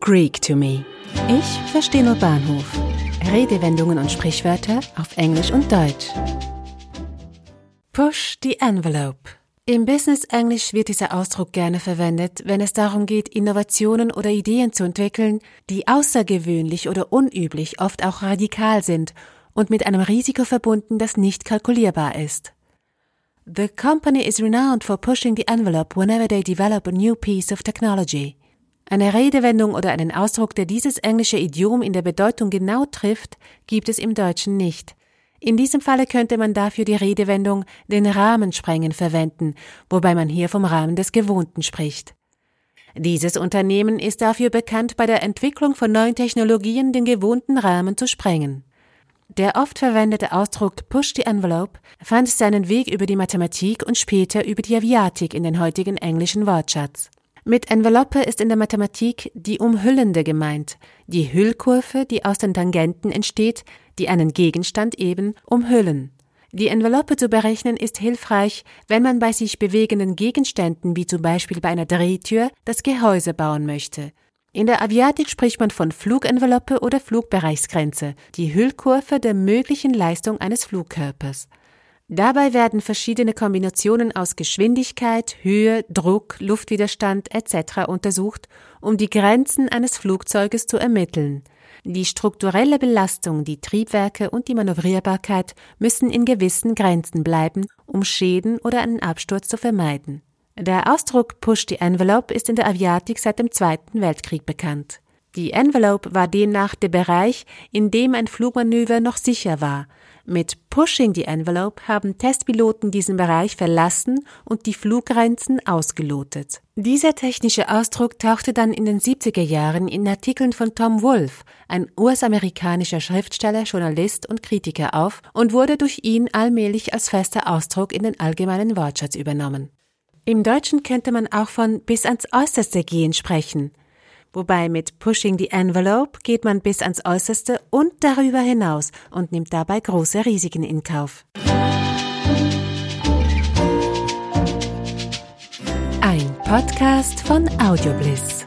Greek to me. Ich verstehe nur Bahnhof. Redewendungen und Sprichwörter auf Englisch und Deutsch. Push the envelope. Im Business Englisch wird dieser Ausdruck gerne verwendet, wenn es darum geht, Innovationen oder Ideen zu entwickeln, die außergewöhnlich oder unüblich, oft auch radikal sind und mit einem Risiko verbunden, das nicht kalkulierbar ist. The company is renowned for pushing the envelope whenever they develop a new piece of technology. Eine Redewendung oder einen Ausdruck, der dieses englische Idiom in der Bedeutung genau trifft, gibt es im Deutschen nicht. In diesem Falle könnte man dafür die Redewendung den Rahmen sprengen verwenden, wobei man hier vom Rahmen des Gewohnten spricht. Dieses Unternehmen ist dafür bekannt, bei der Entwicklung von neuen Technologien den gewohnten Rahmen zu sprengen. Der oft verwendete Ausdruck Push the Envelope fand seinen Weg über die Mathematik und später über die Aviatik in den heutigen englischen Wortschatz. Mit Envelope ist in der Mathematik die Umhüllende gemeint, die Hüllkurve, die aus den Tangenten entsteht, die einen Gegenstand eben umhüllen. Die Envelope zu berechnen ist hilfreich, wenn man bei sich bewegenden Gegenständen wie zum Beispiel bei einer Drehtür das Gehäuse bauen möchte. In der Aviatik spricht man von Flugenveloppe oder Flugbereichsgrenze, die Hüllkurve der möglichen Leistung eines Flugkörpers. Dabei werden verschiedene Kombinationen aus Geschwindigkeit, Höhe, Druck, Luftwiderstand etc. untersucht, um die Grenzen eines Flugzeuges zu ermitteln. Die strukturelle Belastung, die Triebwerke und die Manövrierbarkeit müssen in gewissen Grenzen bleiben, um Schäden oder einen Absturz zu vermeiden. Der Ausdruck Push the Envelope ist in der Aviatik seit dem Zweiten Weltkrieg bekannt. Die Envelope war demnach der Bereich, in dem ein Flugmanöver noch sicher war. Mit Pushing the Envelope haben Testpiloten diesen Bereich verlassen und die Fluggrenzen ausgelotet. Dieser technische Ausdruck tauchte dann in den 70er Jahren in Artikeln von Tom Wolfe, ein US-amerikanischer Schriftsteller, Journalist und Kritiker auf und wurde durch ihn allmählich als fester Ausdruck in den allgemeinen Wortschatz übernommen. Im Deutschen könnte man auch von bis ans Äußerste gehen sprechen. Wobei mit Pushing the Envelope geht man bis ans Äußerste und darüber hinaus und nimmt dabei große Risiken in Kauf. Ein Podcast von Audiobliss.